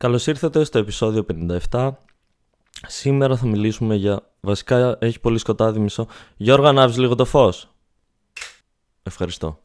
Καλώς ήρθατε στο επεισόδιο 57. Σήμερα θα μιλήσουμε για... Βασικά έχει πολύ σκοτάδι μισό. Γιώργο, ανάβεις λίγο το φως. Ευχαριστώ.